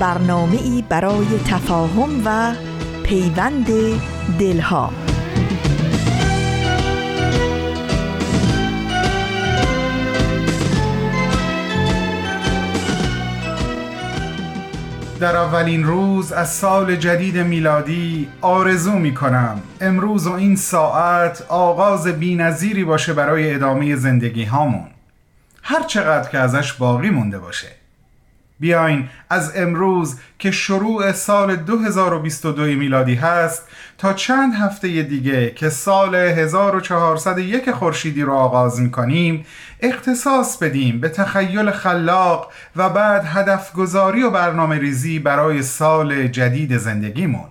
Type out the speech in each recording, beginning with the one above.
برنامه ای برای تفاهم و پیوند دلها. در اولین روز از سال جدید میلادی آرزو می کنم امروز و این ساعت آغاز بینظیری باشه برای ادامه زندگی هامون هر چقدر که ازش باقی مونده باشه. بیاین. از امروز که شروع سال 2022 میلادی هست تا چند هفته دیگه که سال 1401 خورشیدی رو آغاز می‌کنیم اختصاص بدیم به تخیل خلاق و بعد هدف گذاری و برنامه ریزی برای سال جدید زندگیمون.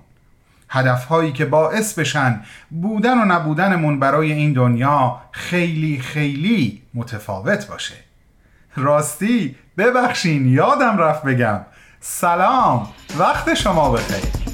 هدفهایی که باعث بشن بودن و نبودنمون برای این دنیا خیلی خیلی متفاوت باشه. راستی ببخشین یادم رفت بگم. سلام وقت شما بخیر.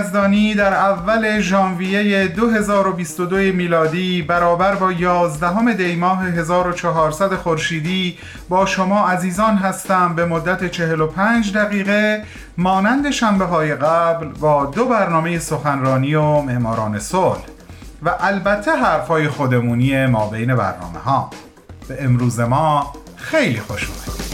یزدانی در اول ژانویه 2022 میلادی برابر با 11 دی ماه 1400 خورشیدی با شما عزیزان هستم. به مدت 45 دقیقه مانند شنبه های قبل با دو برنامه سخنرانی و معماران صلح و البته حرفای خودمونی ما بین برنامه ها به امروز ما خیلی خوش اومدید.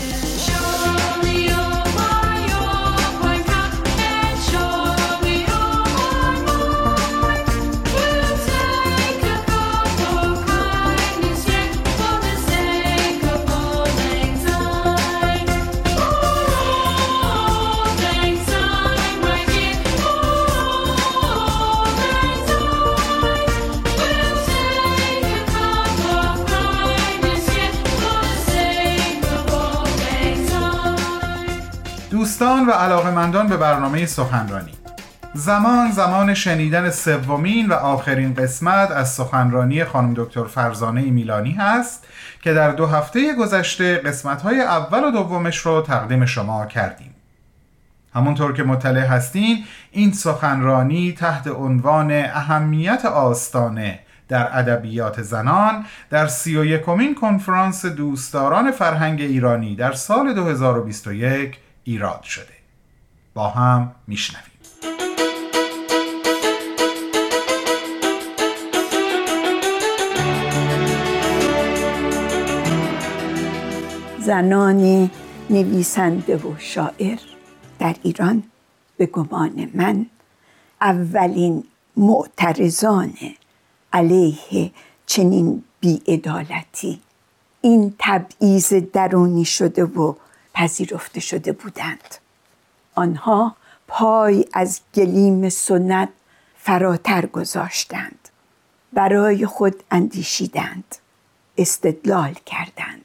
علاقمندان به برنامه سخنرانی. زمان زمان شنیدن سومین و آخرین قسمت از سخنرانی خانم دکتر فرزانه میلانی هست که در دو هفته گذشته قسمت‌های اول و دومش رو تقدیم شما کردیم. همونطور که مطلع هستین این سخنرانی تحت عنوان اهمیت آستانه در ادبیات زنان در سی و یکمین کنفرانس دوستداران فرهنگ ایرانی در سال 2021 ایراد شده. با هم میشنویم. زنان نویسنده و شاعر در ایران به گمان من اولین معترضان علیه چنین بیعدالتی. این تبعیض درونی شده و پذیرفته شده بودند. آنها پای از گلیم سنت فراتر گذاشتند. برای خود اندیشیدند. استدلال کردند.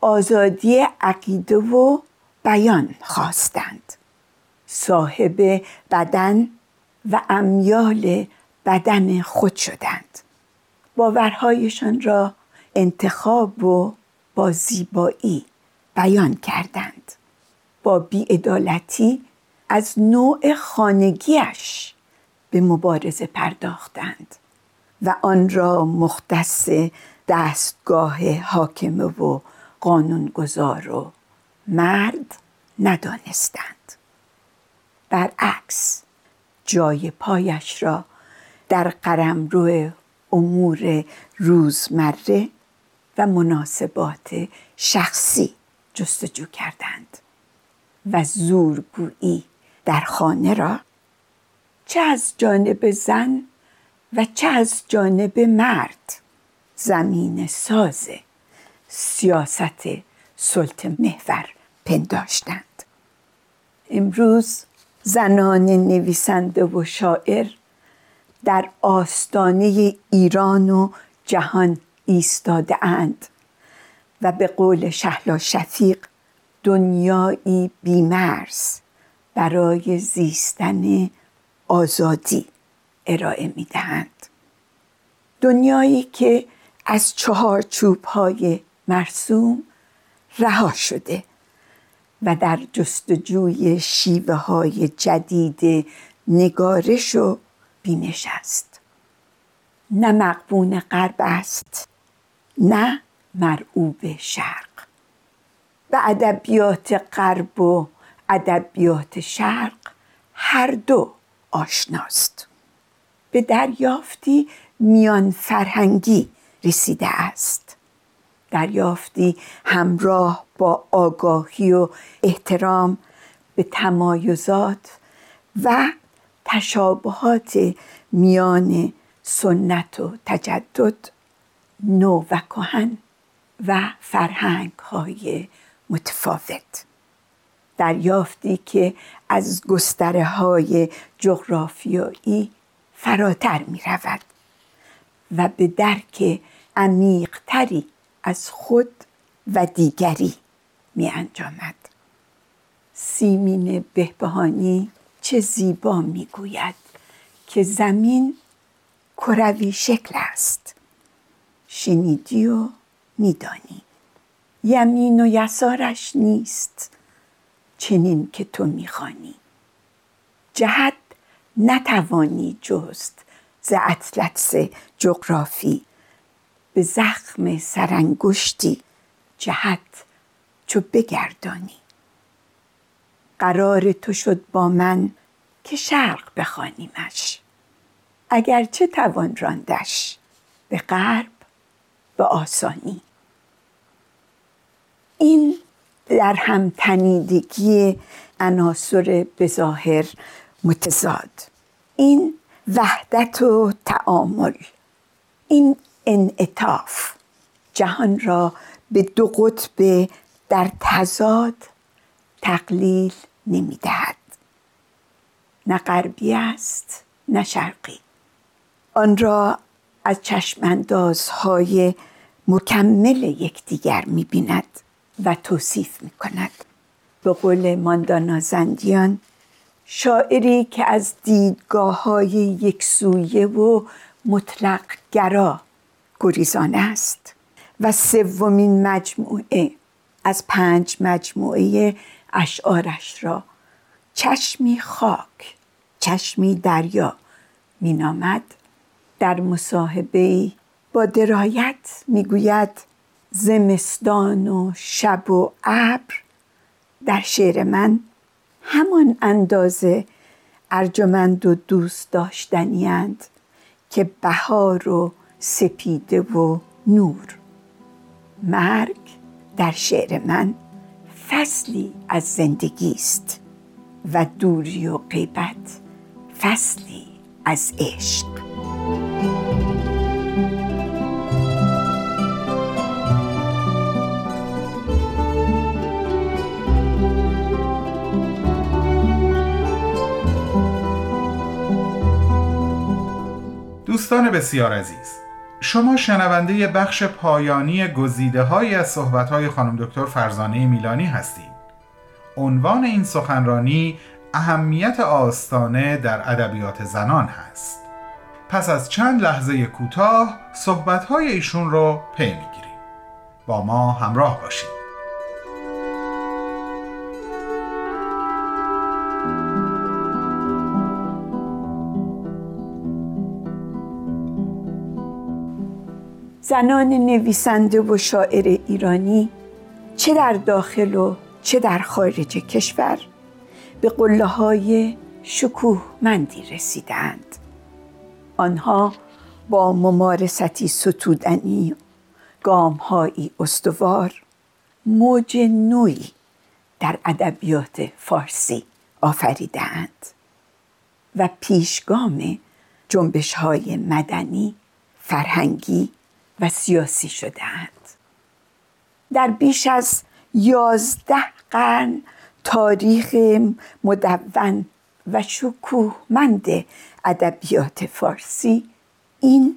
آزادی عقیده و بیان خواستند. صاحب بدن و امیال بدن خود شدند. باورهایشان را انتخاب و با زیبایی بیان کردند. با بیعدالتی از نوع خانگیش به مبارزه پرداختند و آن را مختص دستگاه حاکمه و قانونگذار و مرد ندانستند. برعکس جای پایش را در قرمرو امور روزمره و مناسبات شخصی جستجو کردند. و زورگویی در خانه را. چه از جانب زن و چه از جانب مرد. زمین ساز سیاست سلط محور پنداشتند. امروز زنان نویسنده و شاعر در آستانه ایران و جهان ایستاده اند و به قول شهلا شفیق دنیایی بیمرز برای زیستن آزادی ارائه می دهند. دنیایی که از چهار چوب های مرسوم رها شده و در جستجوی شیوه های جدید نگارش و بینش است نه مقبون غرب است نه مرعوب شرق به ادبیات غرب و ادبیات شرق هر دو آشناست. به دریافتی میان فرهنگی رسیده است. دریافتی همراه با آگاهی و احترام به تمایزات و تشابهات میان سنت و تجدد نو و کهن و فرهنگ های متفاوت. دریافتی که از گستره های جغرافیایی فراتر می رود و به درک عمیقتری از خود و دیگری می انجامد سیمین بهبهانی چه زیبا می گوید که زمین کروی شکل است. شنیدی و میدانی. یمین و یسارش نیست چنین که تو می‌خوانی. جهت نتوانی جست ز اطلس جغرافی. به زخم سرانگشتی جهت چو بگردانی. قرار تو شد با من که شرق بخوانیمش. اگرچه توان راندش به غرب به آسانی. این در هم تنیدگی عناصر بظاهر متضاد. این وحدت و تعامل این انعطاف جهان را به دو قطب در تضاد تقلیل نمی‌دهد. نه غربی است نه شرقی. آن را از چشماندازهای مکمل یکدیگر می‌بیند. و توصیف می‌کند. به قول ماندانا زندیان شاعری که از دیدگاه های یکسویه و مطلق گرا گریزان است و سومین مجموعه از پنج مجموعه اشعارش را چشمی خاک چشمی دریا مینامد. در مصاحبه با درایت می‌گوید زمستان و شب و ابر. در شعر من همان اندازه ارجمند و دوست داشتنی که بهار و سپیده و نور. مرگ در شعر من فصلی از زندگی است و دوری و غیبت فصلی از عشق. دوستان بسیار عزیز شما شنونده بخش پایانی گزیده های از صحبت های خانم دکتر فرزانه میلانی هستید. عنوان این سخنرانی اهمیت آستانه در ادبیات زنان هست. پس از چند لحظه کوتاه صحبت های ایشون رو پی می‌گیریم. با ما همراه باشید. زنان نویسنده و شاعر ایرانی چه در داخل و چه در خارج کشور به قله های شکوهمندی رسیدند. آنها با ممارستی ستودنی گامهایی استوار موج نوعی در ادبیات فارسی آفریدند و پیشگام جنبش های مدنی، فرهنگی و سیاسی شدهاند. در بیش از یازده قرن تاریخ مدون و شکوهمند ادبیات فارسی این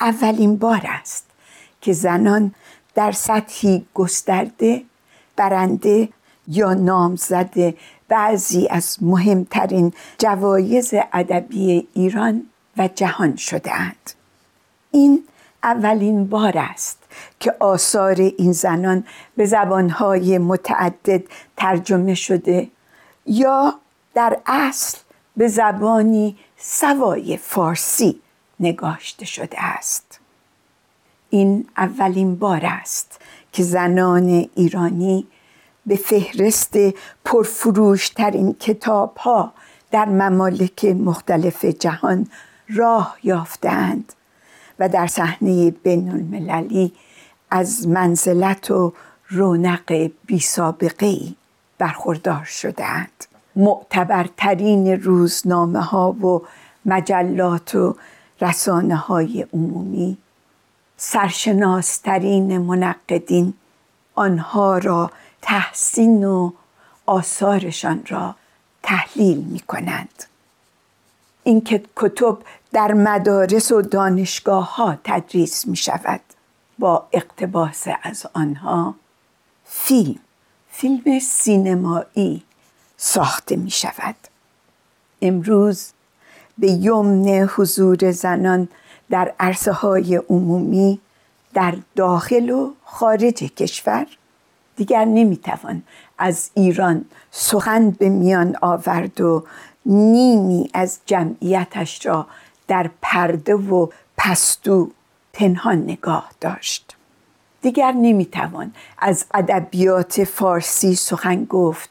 اولین بار است که زنان در سطحی گسترده برنده یا نامزد بعضی از مهمترین جوایز ادبی ایران و جهان شدهاند این اولین بار است که آثار این زنان به زبانهای متعدد ترجمه شده یا در اصل به زبانی سوای فارسی نگاشته شده است. این اولین بار است که زنان ایرانی به فهرست پرفروشترین کتاب ها در ممالک مختلف جهان راه یافتند و در صحنه بین المللی از منزلت و رونق بی سابقه ای برخوردار شدند معتبرترین روزنامه ها و مجلات و رسانه های عمومی سرشناسترین منقدین آنها را تحسین و آثارشان را تحلیل می کنند این کتب در مدارس و دانشگاه ها تدریس می شود با اقتباس از آنها فیلم فیلم سینمایی ساخته می شود امروز به یمن حضور زنان در عرصه های عمومی در داخل و خارج کشور دیگر نمی‌توان از ایران سخن به میان آورد و نیمی از جمعیتش را در پرده و پستو پنهان نگاه داشت. دیگر نمی‌توان از ادبیات فارسی سخن گفت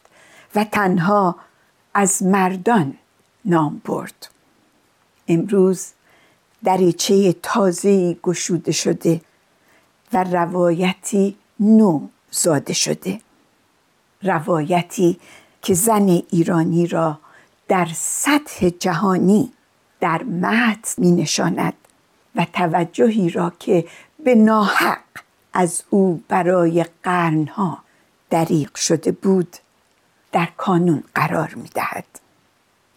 و تنها از مردان نام برد. امروز دریچه تازه گشوده شده و روایتی نو زاده شده. روایتی که زن ایرانی را در سطح جهانی در متن می نشاند و توجهی را که به ناحق از او برای قرنها دریق شده بود در کانون قرار می دهد.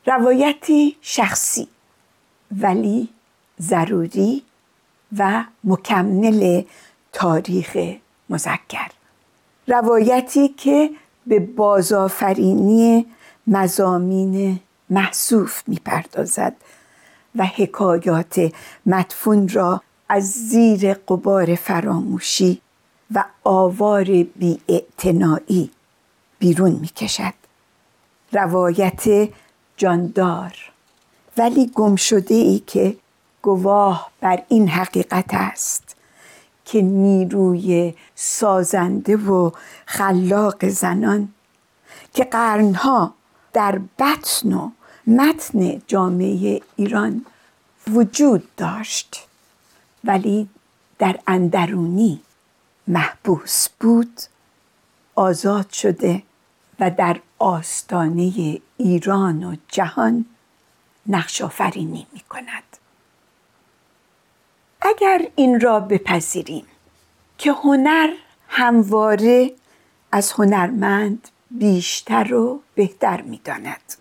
روایتی شخصی ولی ضروری و مکمل تاریخ مذکر روایتی که به بازآفرینی مزامین محصوف می‌پردازد و حکایات مدفون را از زیر قبار فراموشی و آوار بی بیرون می‌کشد. روایت جاندار. ولی گم شده ای که گواه بر این حقیقت است که نیروی سازنده و خلاق زنان که قرنها در بطن و متن جامعه ایران وجود داشت. ولی در اندرونی محبوس بود آزاد شده و در آستانه ایران و جهان نقش آفرینی می کند اگر این را بپذیریم که هنر همواره از هنرمند بیشتر و بهتر می‌داند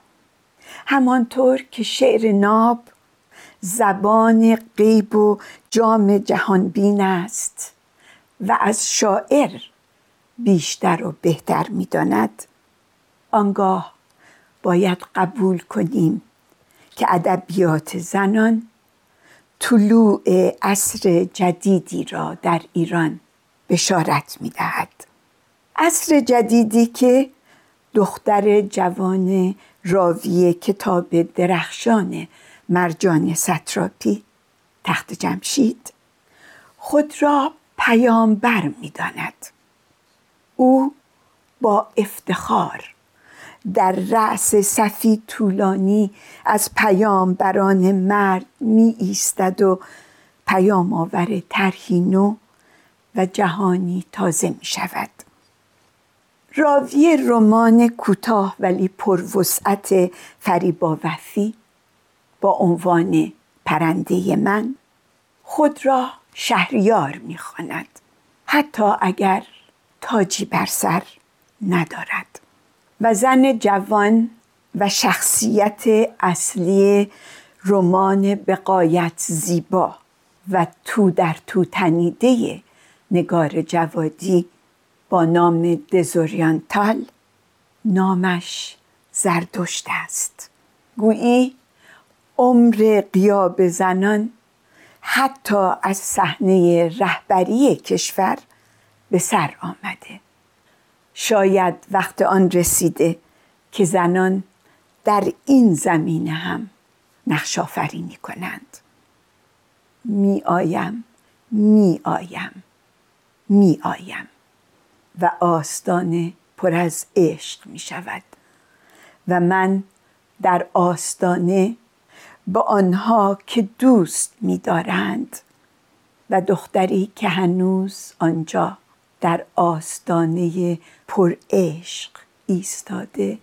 همانطور که شعر ناب زبان غیب و جام جهانبین است و از شاعر بیشتر و بهتر می‌داند آنگاه باید قبول کنیم که ادبیات زنان طلوع عصر جدیدی را در ایران بشارت می دهد. عصر جدیدی که دختر جوان راوی کتاب درخشان مرجان ستراپی تخت جمشید خود را پیامبر می داند. او با افتخار در رأس صفی طولانی از پیام بران مرد می ایستد و پیام آور طرحی نو و جهانی تازه می شود راوی رمان کوتاه ولی پروسعت فریبا وفی با عنوان پرنده من خود را شهریار می‌خواند حتی اگر تاجی بر سر ندارد. و زن جوان و شخصیت اصلی رمان بقایت زیبا و تو در تو تنیده نگار جوادی با نام دزوریانتال نامش زردشت است. گویی عمر قیاب زنان حتی از صحنه رهبری کشور به سر آمده. شاید وقت آن رسیده که زنان در این زمینه هم نقش آفرینی کنند. می آیم می آیم می آیم. و آستانه پر از عشق می شود. و من در آستانه با آنها که دوست می دارند و دختری که هنوز آنجا در آستانه پر عشق ایستاده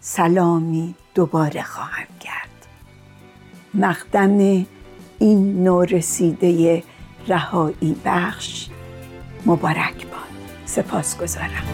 سلامی دوباره خواهم کرد. مقدم این نورسیده رهایی بخش. مبارک باد. سپاس گذارم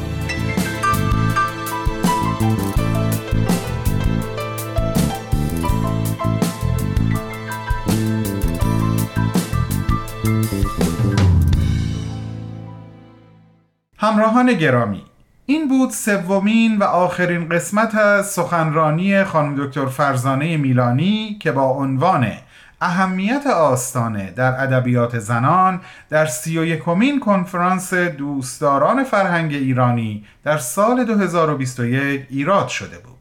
همراهان گرامی این بود سومین و آخرین قسمت از سخنرانی خانم دکتر فرزانه میلانی که با عنوان اهمیت آستانه در ادبیات زنان در سی و یکمین کنفرانس دوستداران فرهنگ ایرانی در سال 2021 ایراد شده بود.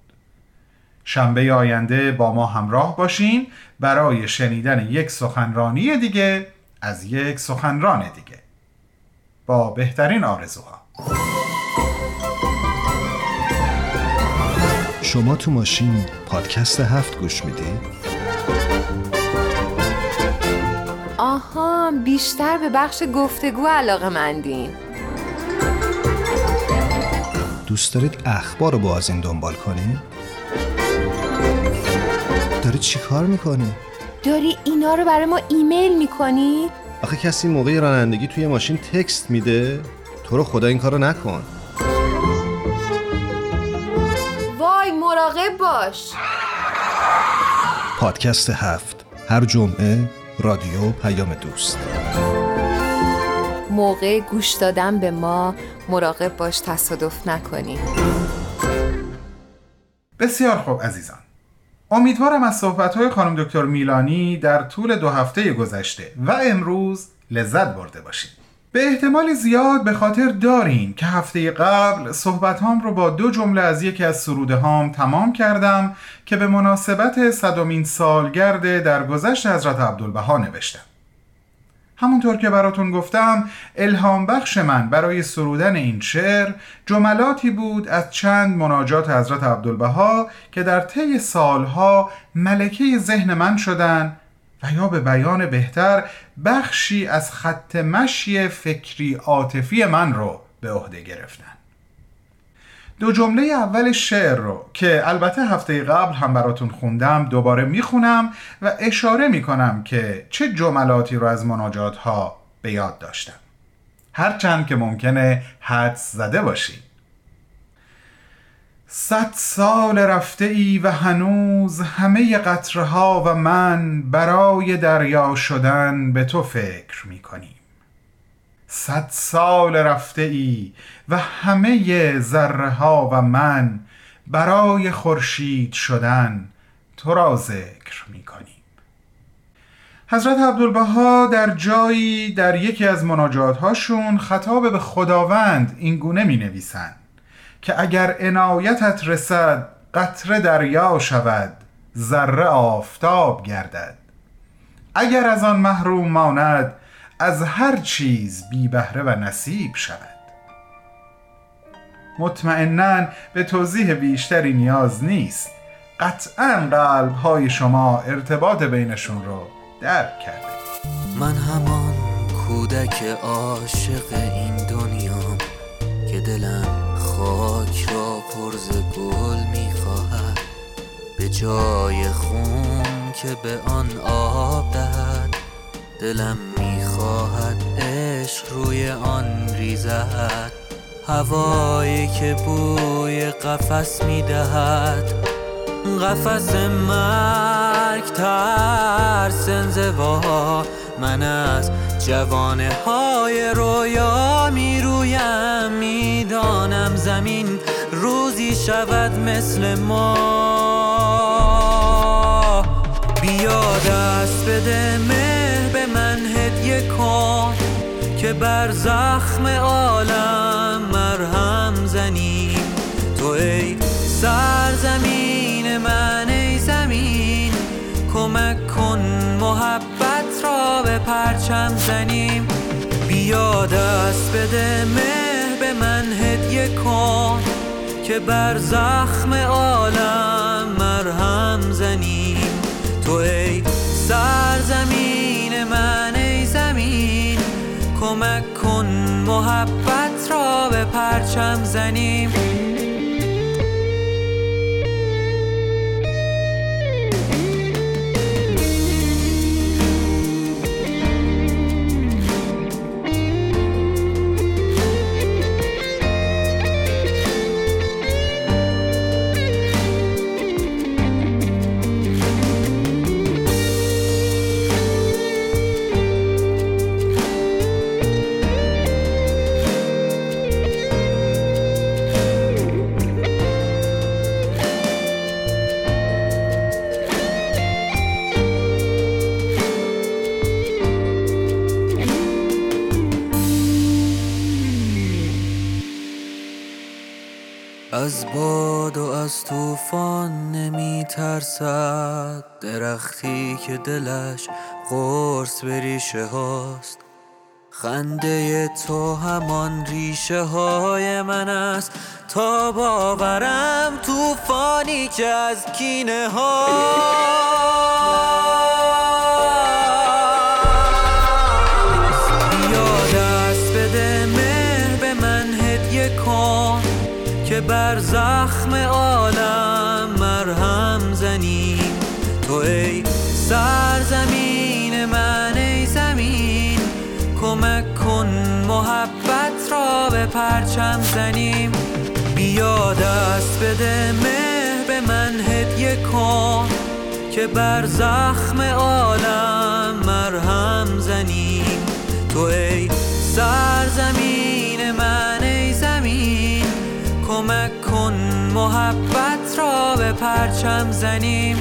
شنبه آینده با ما همراه باشین برای شنیدن یک سخنرانی دیگه از یک سخنران دیگه. با بهترین آرزوها. شما تو ماشین پادکست هفت گوش می‌دید؟ آها بیشتر به بخش گفتگو علاقه مندین دوست دارید اخبار رو با از این دنبال کنی؟ داری چی کار می‌کنی؟ داری اینا رو برای ما ایمیل می‌کنی؟ آخه کسی موقع رانندگی توی ماشین تکست میده؟ تو رو خدا این کارو نکن وای مراقب باش پادکست هفت هر جمعه رادیو پیام دوست. موقع گوش دادن به ما مراقب باش تصادف نکنی. بسیار خوب عزیزان. امیدوارم از صحبت‌های خانم دکتر میلانی در طول دو هفته گذشته و امروز لذت برده باشید. به احتمال زیاد به خاطر دارین که هفته قبل صحبت هام رو با دو جمله از یکی از سروده هام تمام کردم که به مناسبت صدمین سالگرد در گذشت حضرت عبدالبها نوشتم. همونطور که براتون گفتم الهام بخش من برای سرودن این شعر جملاتی بود از چند مناجات حضرت عبدالبها که در طی سالها ملکه ذهن من شدن و یا به بیان بهتر بخشی از خط مشی فکری عاطفی من رو به عهده گرفتن. دو جمله اول شعر رو که البته هفته قبل هم براتون خوندم دوباره می‌خونم و اشاره می‌کنم که چه جملاتی رو از مناجات ها به یاد داشتم. هرچند که ممکنه حدس زده باشید صد سال رفته ای و هنوز همه قطره ها و من برای دریا شدن به تو فکر می کنیم صد سال رفته ای و همه ذره ها و من برای خورشید شدن تو را ذکر می کنیم حضرت عبدالبها در جایی در یکی از مناجات هاشون خطاب به خداوند این گونه می نویسند که اگر عنایتت رسد قطره دریا شود ذره آفتاب گردد. اگر از آن محروم ماند از هر چیز بی بهره و نصیب شود. مطمئنا به توضیح بیشتری نیاز نیست. قطعا قلب های شما ارتباط بینشون رو درک کرده. من همان کودک عاشق این دنیا که دلم خاک را پرز گل می‌خواهد به جای خون که به آن آب دهد. دلم می‌خواهد عشق روی آن ریزد. هوایی که بوی قفس می‌دهد قفس مرگ ترس انزوا من از جوانه های رویا می‌رویم می‌دانم زمین روزی شود مثل ما. بیا دست بده مه به من هدیه کن که بر زخم عالم مرهم زنیم تو ای سرزمین پرچم زنیم؟ بیا دست بده مه به من هدیه کن که بر زخم عالم مرهم زنیم. تو ای سرزمین من ای زمین کمک کن محبت را به پرچم زنیم. از باد و از طوفان نمی ترسد درختی که دلش قرص به ریشه هاست. خنده تو همان ریشه های من است. تا باورم طوفانی که از کینه ها بر زخم عالم مرهم زنیم تو ای سرزمین من ای زمین کمک کن محبت را به پرچم زنیم بیا دست بده مه به من هدیه کن که بر زخم عالم مرهم زنیم تو ای سرزمین کمک کن محبت را به پرچم زنیم.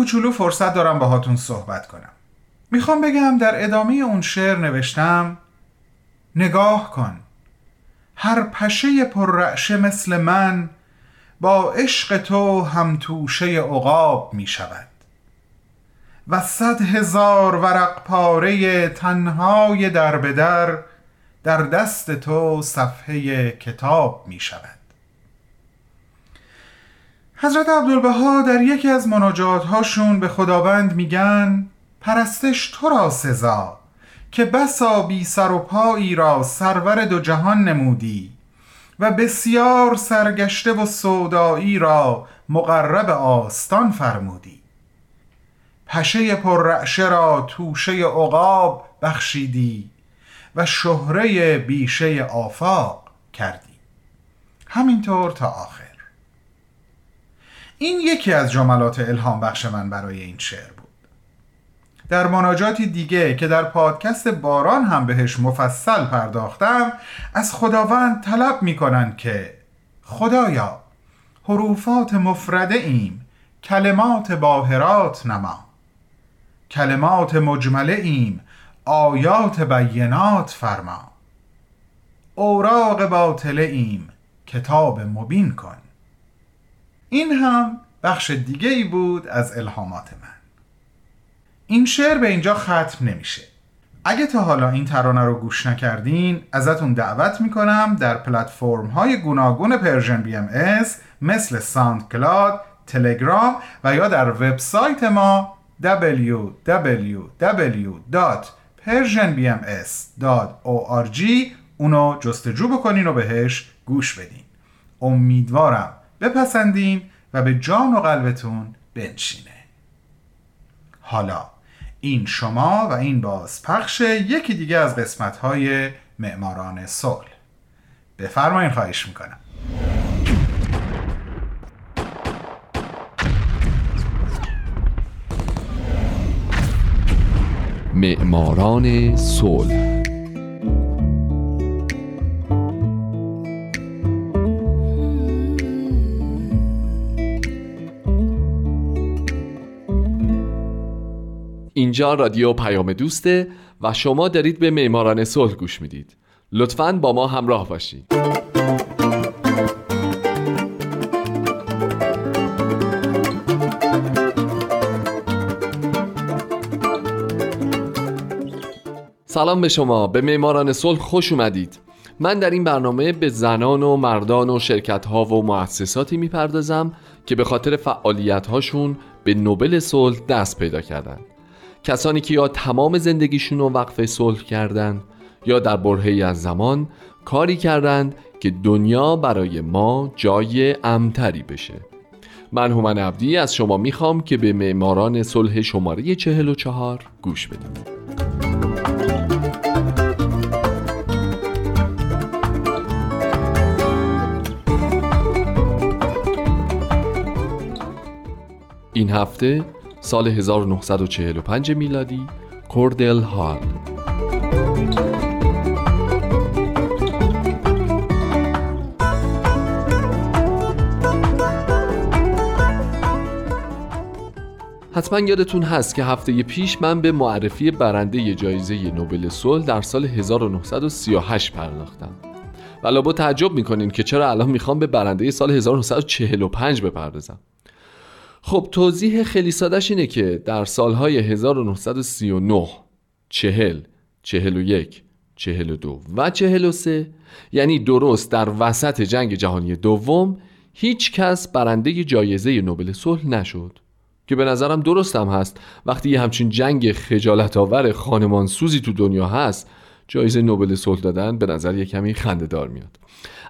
کوچولو فرصت دارم باهاتون صحبت کنم. می‌خوام بگم در ادامه اون شعر نوشتم نگاه کن هر پشه پررعشه مثل من با عشق تو هم توشه عقاب می شود و صد هزار ورق پاره تنهای در به در در دست تو صفحه کتاب می شود حضرت عبدالبها در یکی از مناجات هاشون به خداوند میگن پرستش تو را سزا که بسا بی سر و پایی را سرور دو جهان نمودی و بسیار سرگشته و سودایی را مقرب آستان فرمودی. پشه پررعشه را توشه عقاب بخشیدی و شهره بیشه آفاق کردی. همینطور تا آخر. این یکی از جملات الهام بخش من برای این شعر بود. در مناجاتی دیگه که در پادکست باران هم بهش مفصل پرداختم از خداوند طلب می‌کنن که خدایا حروفات مفرده ایم کلمات باهرات نما. کلمات مجمله ایم آیات بینات فرما. اوراق باطله ایم کتاب مبین کن. این هم بخش دیگه ای بود از الهامات من. این شعر به اینجا ختم نمیشه. اگه تا حالا این ترانه رو گوش نکردین ازتون دعوت می‌کنم در پلتفرم های گوناگون Persian BMS مثل SoundCloud، تلگرام و یا در وبسایت ما www.persianbms.org اونو جستجو بکنین و بهش گوش بدین. امیدوارم بپسندین و به جان و قلبتون بنشینه. حالا این شما و این بازپخش یکی دیگه از قسمت های معماران صلح. بفرمایین خواهش می‌کنم. معماران صلح اینجا رادیو پیام دوسته و شما دارید به معماران صلح گوش می‌دید. لطفاً با ما همراه باشید. سلام به شما. به معماران صلح خوش اومدید. من در این برنامه به زنان و مردان و شرکت ها و مؤسساتی می‌پردازم که به خاطر فعالیت هاشون به نوبل صلح دست پیدا کردند. کسانی که یا تمام زندگیشون رو وقف صلح کردند یا در برهی از زمان کاری کردند که دنیا برای ما جای امتری بشه. من هومن عبدی از شما می‌خوام که به معماران صلح شماره 44 گوش بدید. این هفته سال 1945 میلادی کوردل هال. حتما یادتون هست که هفته پیش من به معرفی برنده جایزه نوبل صلح در سال 1938 پرداختم. و با تعجب می‌کنین که چرا الان می‌خوام به برنده سال 1945 بپردازم. خب توضیح خیلی سادش اینه که در سالهای 1939 چهل، چهل و یک، چهل و دو و چهل و سه یعنی درست در وسط جنگ جهانی دوم هیچ کس برنده جایزه نوبل صلح نشد که به نظرم درستم هست. وقتی یه همچین جنگ خجالت آور خانمان سوزی تو دنیا هست جایزه نوبل صلح دادن به نظر یه کمی خنده دار میاد.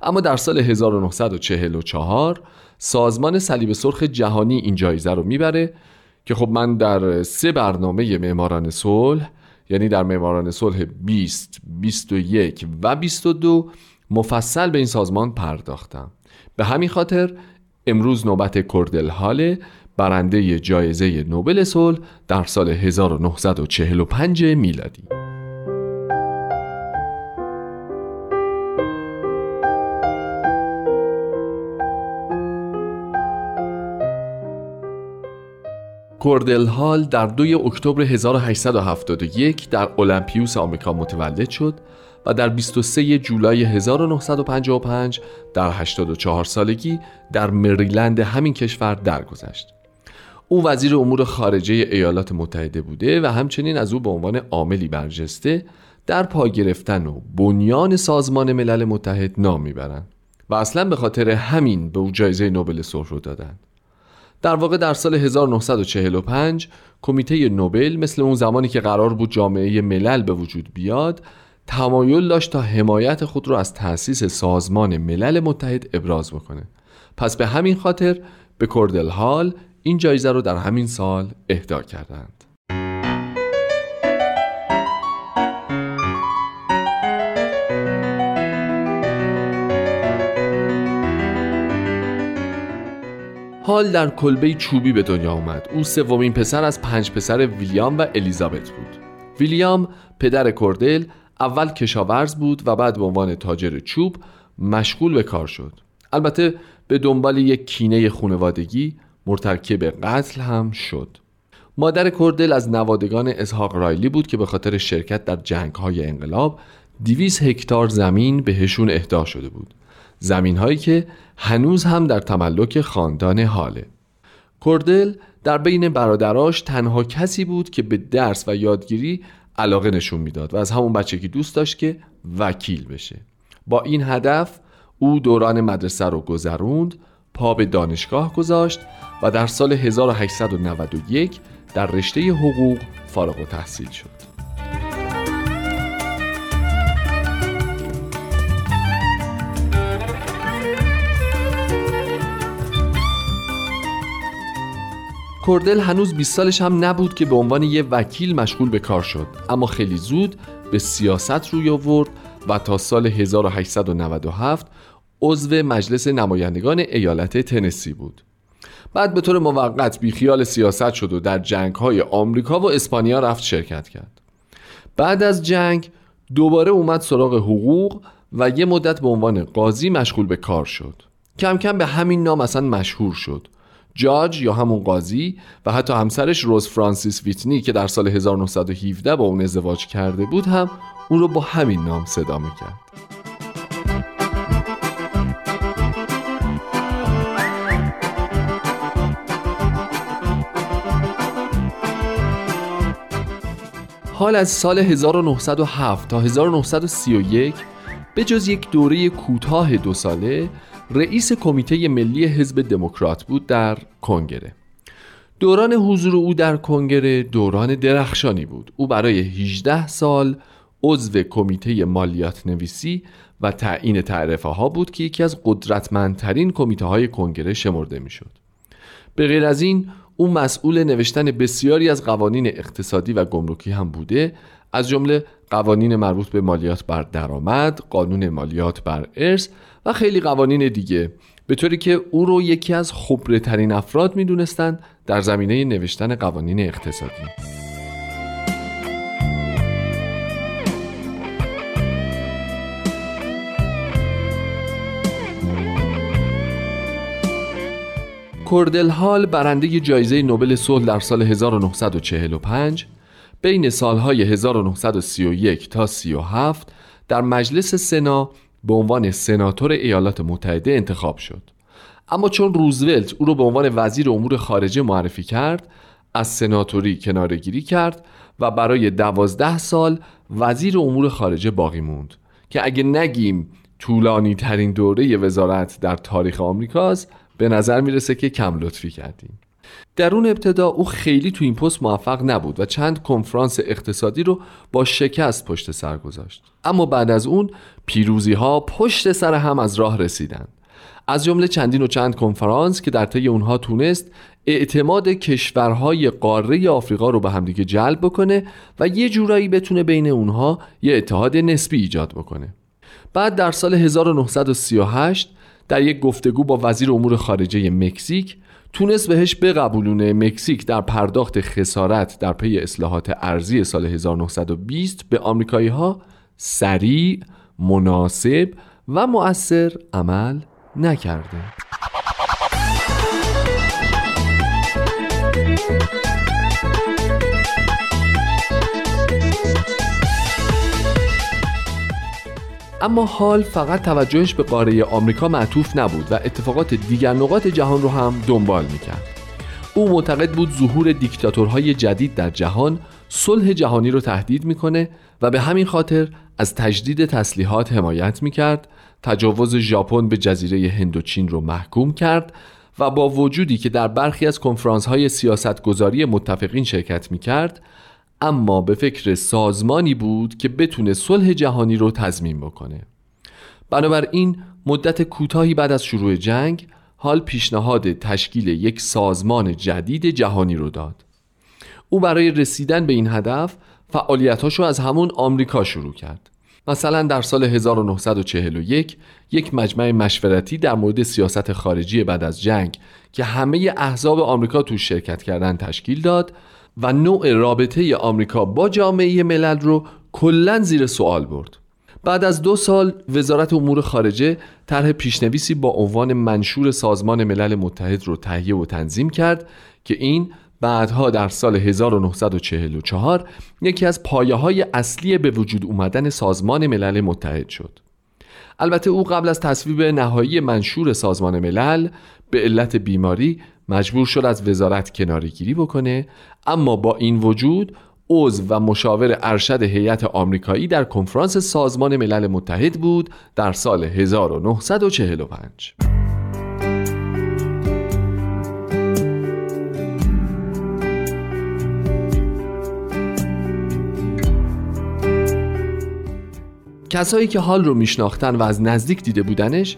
اما در سال 1944 سازمان صلیب سرخ جهانی این جایزه رو می‌بره که خب من در سه برنامه معماران صلح یعنی در معماران صلح 20, 21 و 22 مفصل به این سازمان پرداختم. به همین خاطر امروز نوبت کردل هاله برنده جایزه نوبل صلح در سال 1945 میلادی. کوردل هال در 2 اکتبر 1871 در المپیوس آمریکا متولد شد و در 23 جولای 1955 در 84 سالگی در مریلند همین کشور درگذشت. او وزیر امور خارجه ایالات متحده بوده و همچنین از او به عنوان عاملی برجسته در پا گرفتن و بنیان سازمان ملل متحد نام می‌برند و اصلا به خاطر همین به او جایزه نوبل صلح رو دادند. در واقع در سال 1945 کمیته نوبل مثل اون زمانی که قرار بود جامعه ملل به وجود بیاد تمایل داشت تا حمایت خود را از تأسیس سازمان ملل متحد ابراز بکنه. پس به همین خاطر به کردل هال این جایزه رو در همین سال اهدا کردند. حال در کلبه چوبی به دنیا اومد او سومین پسر از پنج پسر ویلیام و الیزابت بود. ویلیام پدر کردل اول کشاورز بود و بعد به عنوان تاجر چوب مشغول به کار شد. البته به دنبال یک کینه خونوادگی مرتکب قتل هم شد. مادر کردل از نوادگان اسحاق رایلی بود که به خاطر شرکت در جنگ های انقلاب 200 هکتار زمین بهشون اهدا شده بود. زمین هایی که هنوز هم در تملک خاندان حاله. کردل در بین برادراش تنها کسی بود که به درس و یادگیری علاقه نشون می‌داد و از همون بچگی دوست داشت که وکیل بشه. با این هدف او دوران مدرسه رو گذروند پا به دانشگاه گذاشت و در سال 1891 در رشته حقوق فارغ و تحصیل شد. کردل هنوز 20 سالش هم نبود که به عنوان یه وکیل مشغول به کار شد. اما خیلی زود به سیاست روی آورد و تا سال 1897 عضو مجلس نمایندگان ایالت تنسی بود. بعد به طور موقت بیخیال سیاست شد و در جنگ های آمریکا و اسپانیا رفت شرکت کرد. بعد از جنگ دوباره اومد سراغ حقوق و یه مدت به عنوان قاضی مشغول به کار شد. کم کم به همین نام اصلا مشهور شد. جاج یا همون قاضی و حتی همسرش روز فرانسیس ویتنی که در سال 1917 با اون ازدواج کرده بود هم اون رو با همین نام صدا می‌کرد. حال از سال 1907 تا 1931 به جز یک دوره کوتاه دو ساله رئیس کمیته ملی حزب دموکرات بود در کنگره دوران حضور او در کنگره دوران درخشانی بود او برای 18 سال عضو کمیته مالیات نویسی و تعیین تعرفه ها بود که یکی از قدرتمندترین کمیته های کنگره شمرده می‌شد. به غیر از این او مسئول نوشتن بسیاری از قوانین اقتصادی و گمرکی هم بوده از جمله قوانین مربوط به مالیات بر درآمد، قانون مالیات بر ارث و خیلی قوانین دیگه. به طوری که او رو یکی از خبره ترین افراد می دونستند در زمینه نوشتن قوانین اقتصادی. کردل هال برنده جایزه نوبل صلح در سال 1945 بین سالهای 1931 تا 37 در مجلس سنا به عنوان سناتور ایالات متحده انتخاب شد. اما چون روزولت او را به عنوان وزیر امور خارجه معرفی کرد از سناتوری کنارگیری کرد و برای دوازده سال وزیر امور خارجه باقی موند. که اگه نگیم طولانی ترین دوره وزارت در تاریخ آمریکاست به نظر می‌رسه که کم لطفی کردیم. در اون ابتدا او خیلی تو این پست موفق نبود و چند کنفرانس اقتصادی رو با شکست پشت سر گذاشت. اما بعد از اون پیروزی ها پشت سر هم از راه رسیدند از جمله چندین و چند کنفرانس که در طی اونها تونست اعتماد کشورهای قاره آفریقا رو به همدیگه جلب بکنه و یه جورایی بتونه بین اونها یه اتحاد نسبی ایجاد بکنه. بعد در سال 1938 در یک گفتگو با وزیر امور خارجه مکزیک تونست بهش بقبولونه مکزیک در پرداخت خسارت در پی اصلاحات ارزی سال 1920 به آمریکایی ها سریع، مناسب و مؤثر عمل نکرده. اما حال فقط توجهش به قاره آمریکا معطوف نبود و اتفاقات دیگر نقاط جهان رو هم دنبال می‌کرد. او معتقد بود ظهور دیکتاتورهای جدید در جهان صلح جهانی رو تهدید می‌کنه و به همین خاطر از تجدید تسلیحات حمایت می‌کرد تجاوز ژاپن به جزیره هندوچین رو محکوم کرد و با وجودی که در برخی از کنفرانس های سیاستگذاری متفقین شرکت می‌کرد اما به فکر سازمانی بود که بتونه صلح جهانی رو تضمین بکنه. بنابراین مدت کوتاهی بعد از شروع جنگ حال پیشنهاد تشکیل یک سازمان جدید جهانی رو داد. او برای رسیدن به این هدف فعالیتاشو از همون آمریکا شروع کرد. مثلا در سال 1941 یک مجمع مشورتی در مورد سیاست خارجی بعد از جنگ که همه احزاب آمریکا تو شرکت کردن تشکیل داد و نوع رابطه آمریکا با جامعه ملل رو کلا زیر سوال برد. بعد از دو سال وزارت امور خارجه طرح پیشنویسی با عنوان منشور سازمان ملل متحد رو تهیه و تنظیم کرد که این بعدها در سال 1944 یکی از پایه های اصلی به وجود اومدن سازمان ملل متحد شد. البته او قبل از تصویب نهایی منشور سازمان ملل به علت بیماری مجبور شد از وزارت کنارگیری بکنه اما با این وجود عضو و مشاور ارشد هیئت آمریکایی در کنفرانس سازمان ملل متحد بود در سال 1945 کسایی که حال رو میشناختن و از نزدیک دیده بودنش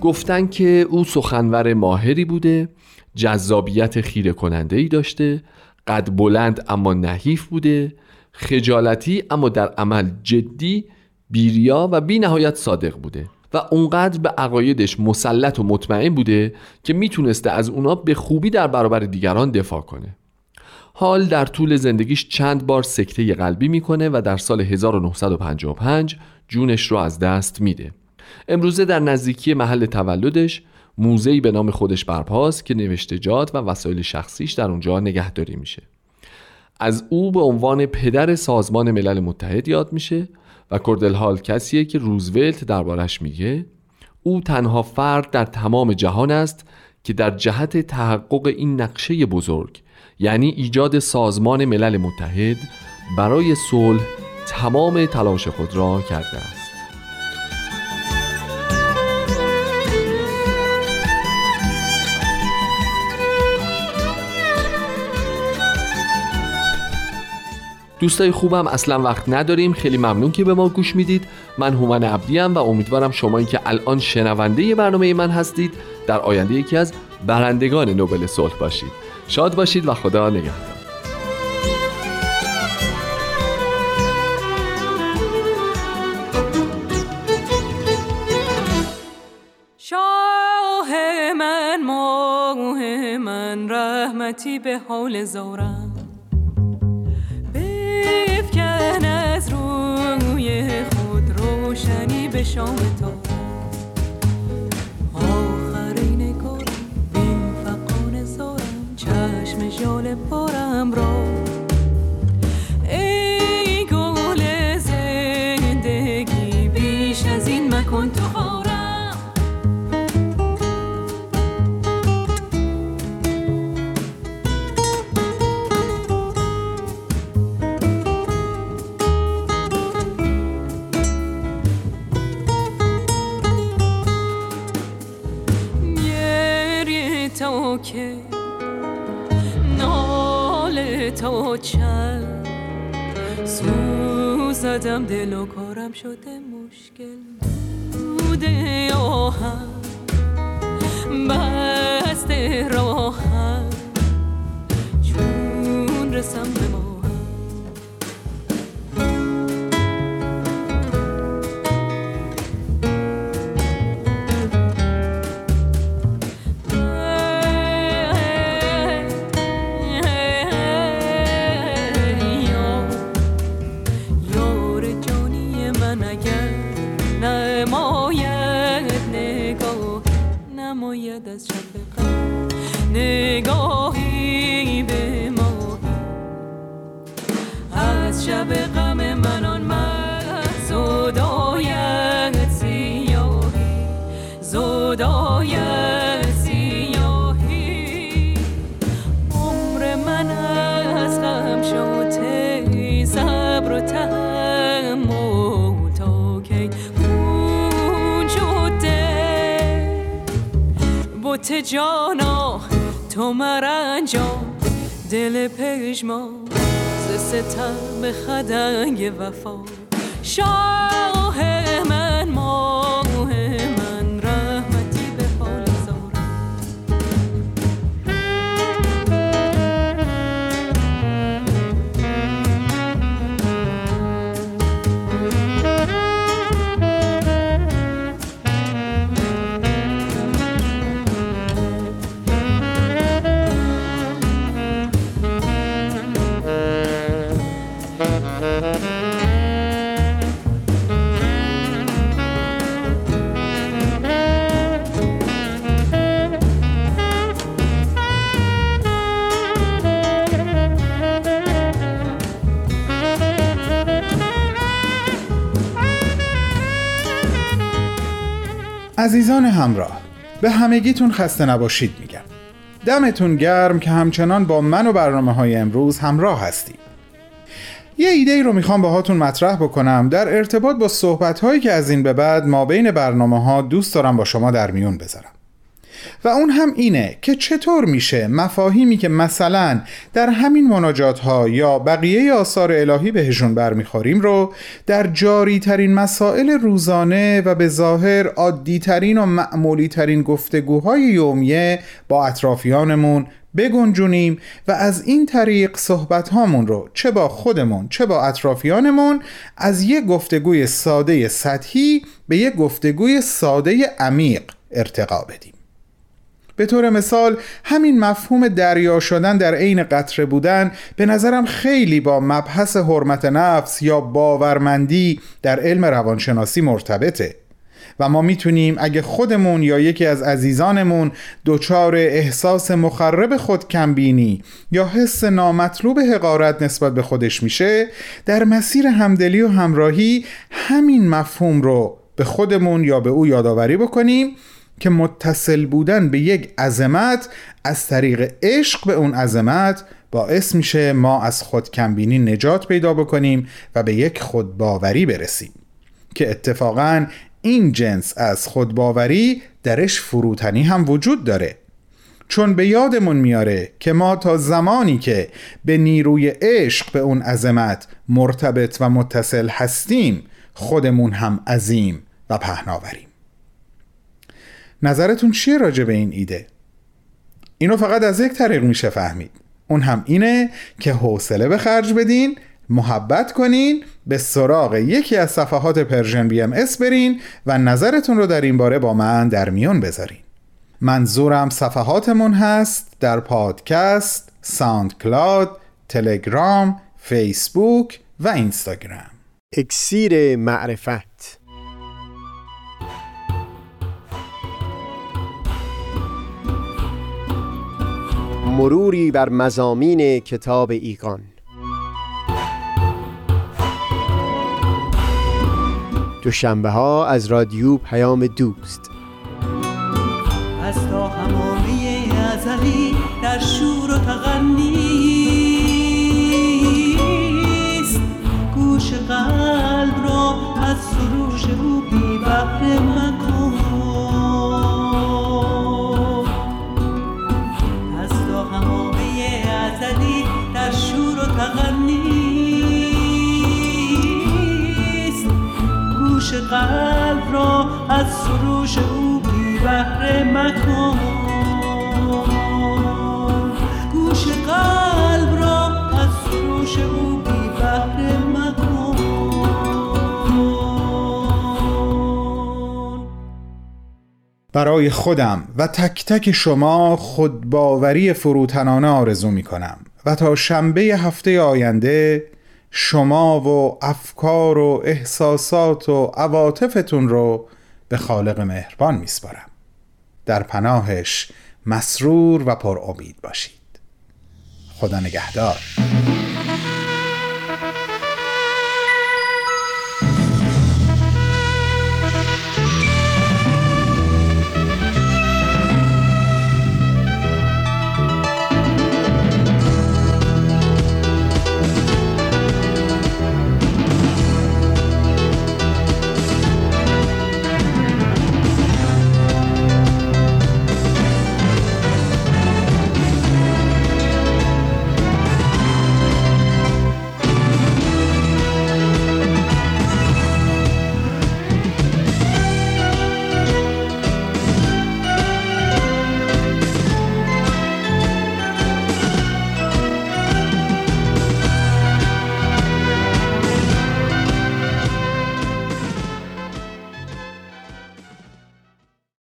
گفتن که او سخنور ماهری بوده جذابیت خیره کننده ای داشته قد بلند اما نحیف بوده خجالتی اما در عمل جدی بیریا و بی نهایت صادق بوده و اونقدر به عقایدش مسلط و مطمئن بوده که می‌تونسته از اونا به خوبی در برابر دیگران دفاع کنه. حال در طول زندگیش چند بار سکته قلبی می‌کنه و در سال 1955 جونش رو از دست میده. امروزه در نزدیکی محل تولدش موزهی به نام خودش برپاست که نوشتجات و وسایل شخصیش در اونجا نگهداری میشه. از او به عنوان پدر سازمان ملل متحد یاد میشه و کردل هال کسیه که روزولت دربارش میگه او تنها فرد در تمام جهان است که در جهت تحقق این نقشه بزرگ یعنی ایجاد سازمان ملل متحد برای صلح تمام تلاش خود را کرده است. دوستای خوبم اصلا وقت نداریم. خیلی ممنون که به ما گوش می‌دید. من هومن عبدیم و امیدوارم شما که الان شنونده برنامه من هستید در آینده یکی از برندگان نوبل صلح باشید. شاد باشید و خدا نگهدار. شاه من ماه من رحمتی به حال زارم به شام تو. آخرین کارم بین فقان زارم چشم جال پارم را. ای گل زندگی بیش از این مکن تو زدم و جانا تو مرنجان دل پژما ز ستم خدنگ وفا. شاه عزیزان همراه به همگیتون خسته نباشید میگم. دمتون گرم که همچنان با من و برنامه های امروز همراه هستید. یه ایده ای رو می‌خوام باهاتون مطرح بکنم. در ارتباط با صحبت هایی که از این به بعد ما بین برنامه ها دوست دارم با شما در میون بذارم. و اون هم اینه که چطور میشه مفاهیمی که مثلا در همین مناجات ها یا بقیه آثار الهی بهشون برمیخوریم رو در جاری ترین مسائل روزانه و به ظاهر عادی ترین و معمولی ترین گفتگوهای یومیه با اطرافیانمون بگنجونیم و از این طریق صحبت هامون رو چه با خودمون چه با اطرافیانمون از یک گفتگوی ساده سطحی به یک گفتگوی ساده عمیق ارتقا بدیم. به طور مثال همین مفهوم دریا شدن در عین قطره بودن به نظرم خیلی با مبحث حرمت نفس یا باورمندی در علم روانشناسی مرتبطه. و ما می‌تونیم اگه خودمون یا یکی از عزیزانمون دچار احساس مخرب خود کمبینی یا حس نامطلوب حقارت نسبت به خودش میشه در مسیر همدلی و همراهی همین مفهوم رو به خودمون یا به او یادآوری بکنیم که متصل بودن به یک عظمت از طریق عشق به اون عظمت باعث میشه ما از خود کمبینی نجات پیدا بکنیم و به یک خودباوری برسیم. که اتفاقا این جنس از خودباوری درش فروتنی هم وجود داره. چون به یادمون میاره که ما تا زمانی که به نیروی عشق به اون عظمت مرتبط و متصل هستیم خودمون هم عظیم و پهناوریم. نظرتون چیه راجع به این ایده؟ اینو فقط از یک طریق میشه فهمید. اون هم اینه که حوصله به خرج بدین محبت کنین به سراغ یکی از صفحات Persian BMS برین و نظرتون رو در این باره با من در میون بذارین. منظورم صفحاتمون هست در پادکست، SoundCloud، تلگرام، فیسبوک و اینستاگرام. اکسیر معرفت مروری بر مزامین کتاب ایقان. دوشنبه ها از رادیو پیام دوست. از تا همامه ازلی در شور و تغنیست گوش قلب از سروش او بی بهره مکن. گوش قلب را از سروش او بی بهره مکن. برای خودم و تک تک شما خودباوری فروتنانه آرزو می کنم و تا شنبه هفته آینده شما و افکار و احساسات و عواطفتون رو به خالق مهربان میسپارم. در پناهش مسرور و پر امید باشید. خدا نگهدار.